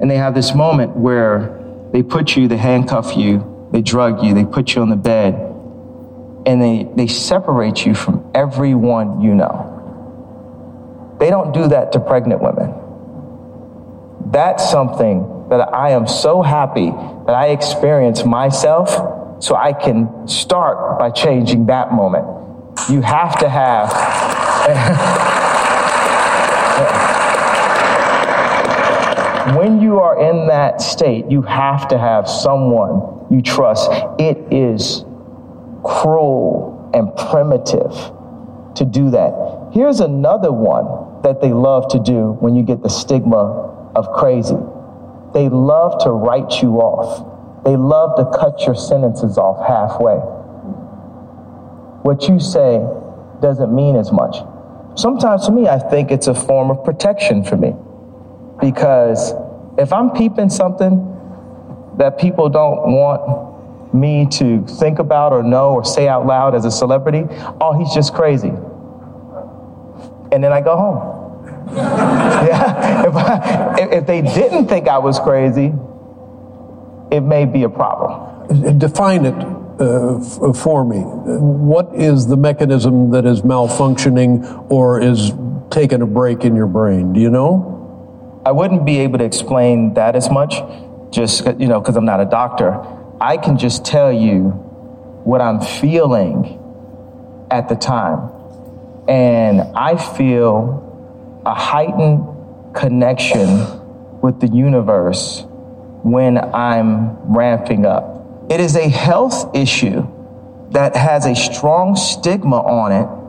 and they have this moment where they put you, they handcuff you, they drug you, they put you on the bed, and they, they separate you from everyone you know. They don't do that to pregnant women. That's something that I am so happy that I experience myself so I can start by changing that moment. You have to have. when you are in that state, you have to have someone you trust. It is cruel and primitive to do that. Here's another one that they love to do when you get the stigma of crazy. They love to write you off. They love to cut your sentences off halfway. What you say doesn't mean as much. Sometimes to me, I think it's a form of protection for me. Because if I'm peeping something that people don't want me to think about or know or say out loud as a celebrity, oh, he's just crazy. And then I go home. yeah. If, I, if they didn't think I was crazy, it may be a problem. Define it uh, f- for me. What is the mechanism that is malfunctioning or is taking a break in your brain? Do you know? I wouldn't be able to explain that as much, just you know, because I'm not a doctor. I can just tell you what I'm feeling at the time, and I feel a heightened connection with the universe when I'm ramping up. It is a health issue that has a strong stigma on it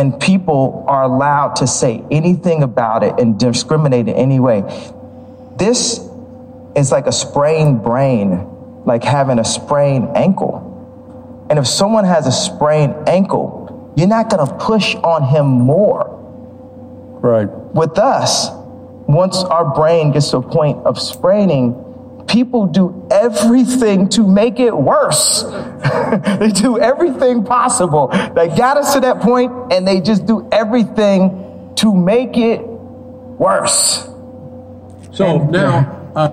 and people are allowed to say anything about it and discriminate in any way. This is like a sprained brain, like having a sprained ankle. And if someone has a sprained ankle, you're not going to push on him more. Right. With us, once our brain gets to a point of spraining, people do everything to make it worse. they do everything possible. They got us to that point and they just do everything to make it worse. So now, uh,